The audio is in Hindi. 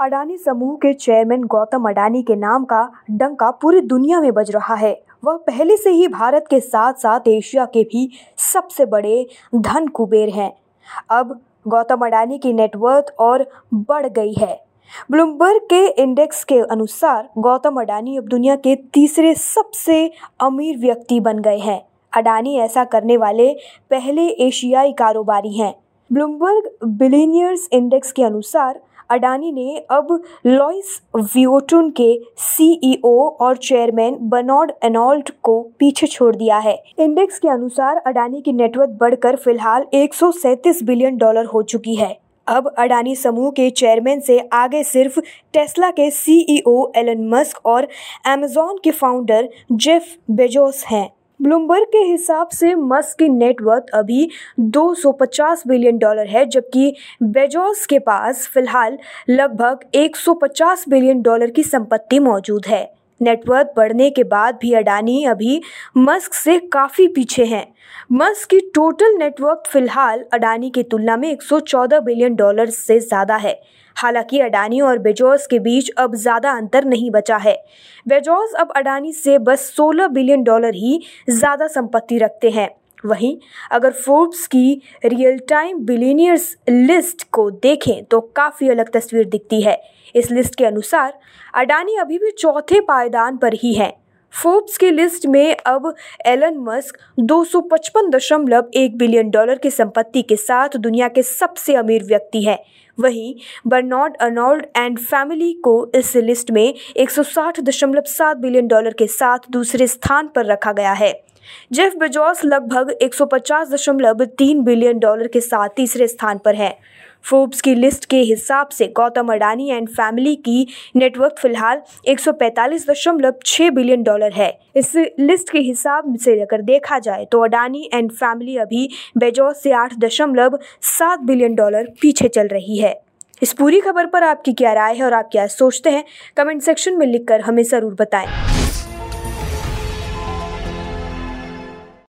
अडानी समूह के चेयरमैन गौतम अडानी के नाम का डंका पूरी दुनिया में बज रहा है। वह पहले से ही भारत के साथ साथ एशिया के भी सबसे बड़े धन कुबेर हैं। अब गौतम अडानी की नेटवर्थ और बढ़ गई है। ब्लूमबर्ग के इंडेक्स के अनुसार गौतम अडानी अब दुनिया के तीसरे सबसे अमीर व्यक्ति बन गए हैं। अडानी ऐसा करने वाले पहले एशियाई कारोबारी हैं। ब्लूमबर्ग बिलीनियर्स इंडेक्स के अनुसार अडानी ने अब लॉइस वियोटुन के सीईओ और चेयरमैन बर्नार्ड एनॉल्ट को पीछे छोड़ दिया है। इंडेक्स के अनुसार अडानी की नेटवर्थ बढ़कर फ़िलहाल एक सौ सैंतीस बिलियन डॉलर हो चुकी है। अब अडानी समूह के चेयरमैन से आगे सिर्फ़ टेस्ला के सीईओ एलन मस्क और अमेजॉन के फाउंडर जेफ बेजोस हैं। ब्लूमबर्ग के हिसाब से मस्क की नेटवर्थ अभी 250 बिलियन डॉलर है, जबकि बेजोस के पास फ़िलहाल लगभग 150 बिलियन डॉलर की संपत्ति मौजूद है। नेटवर्थ बढ़ने के बाद भी अडानी अभी मस्क से काफ़ी पीछे हैं। मस्क की टोटल नेटवर्क फ़िलहाल अडानी की तुलना में 114 बिलियन डॉलर से ज़्यादा है। हालाँकि अडानी और बेजोस के बीच अब ज़्यादा अंतर नहीं बचा है। बेजोस अब अडानी से बस 16 बिलियन डॉलर ही ज़्यादा संपत्ति रखते हैं। वहीं अगर फोर्ब्स की रियल टाइम बिलीनियर्स लिस्ट को देखें तो काफ़ी अलग तस्वीर दिखती है। इस लिस्ट के अनुसार, अडानी अभी भी चौथे पायदान पर ही है। फोर्ब्स की लिस्ट में अब एलन मस्क दो बिलियन डॉलर की संपत्ति के साथ दुनिया के सबसे अमीर व्यक्ति है। वहीं बर्नॉर्ड अर्नोल्ड एंड फैमिली को इस लिस्ट में 160.7 बिलियन डॉलर के साथ दूसरे स्थान पर रखा गया है। जेफ बेजोस लगभग 150.3 बिलियन डॉलर के साथ तीसरे स्थान पर है। फोर्ब्स की लिस्ट के हिसाब से गौतम अडानी एंड फैमिली की नेटवर्क फ़िलहाल 145.6 बिलियन डॉलर है। इस लिस्ट के हिसाब से अगर देखा जाए तो अडानी एंड फैमिली अभी बेजोस से आठ दशमलव सात बिलियन डॉलर पीछे चल रही है। इस पूरी खबर पर आपकी क्या राय है और आप क्या सोचते हैं, कमेंट सेक्शन में लिखकर हमें ज़रूर बताएँ।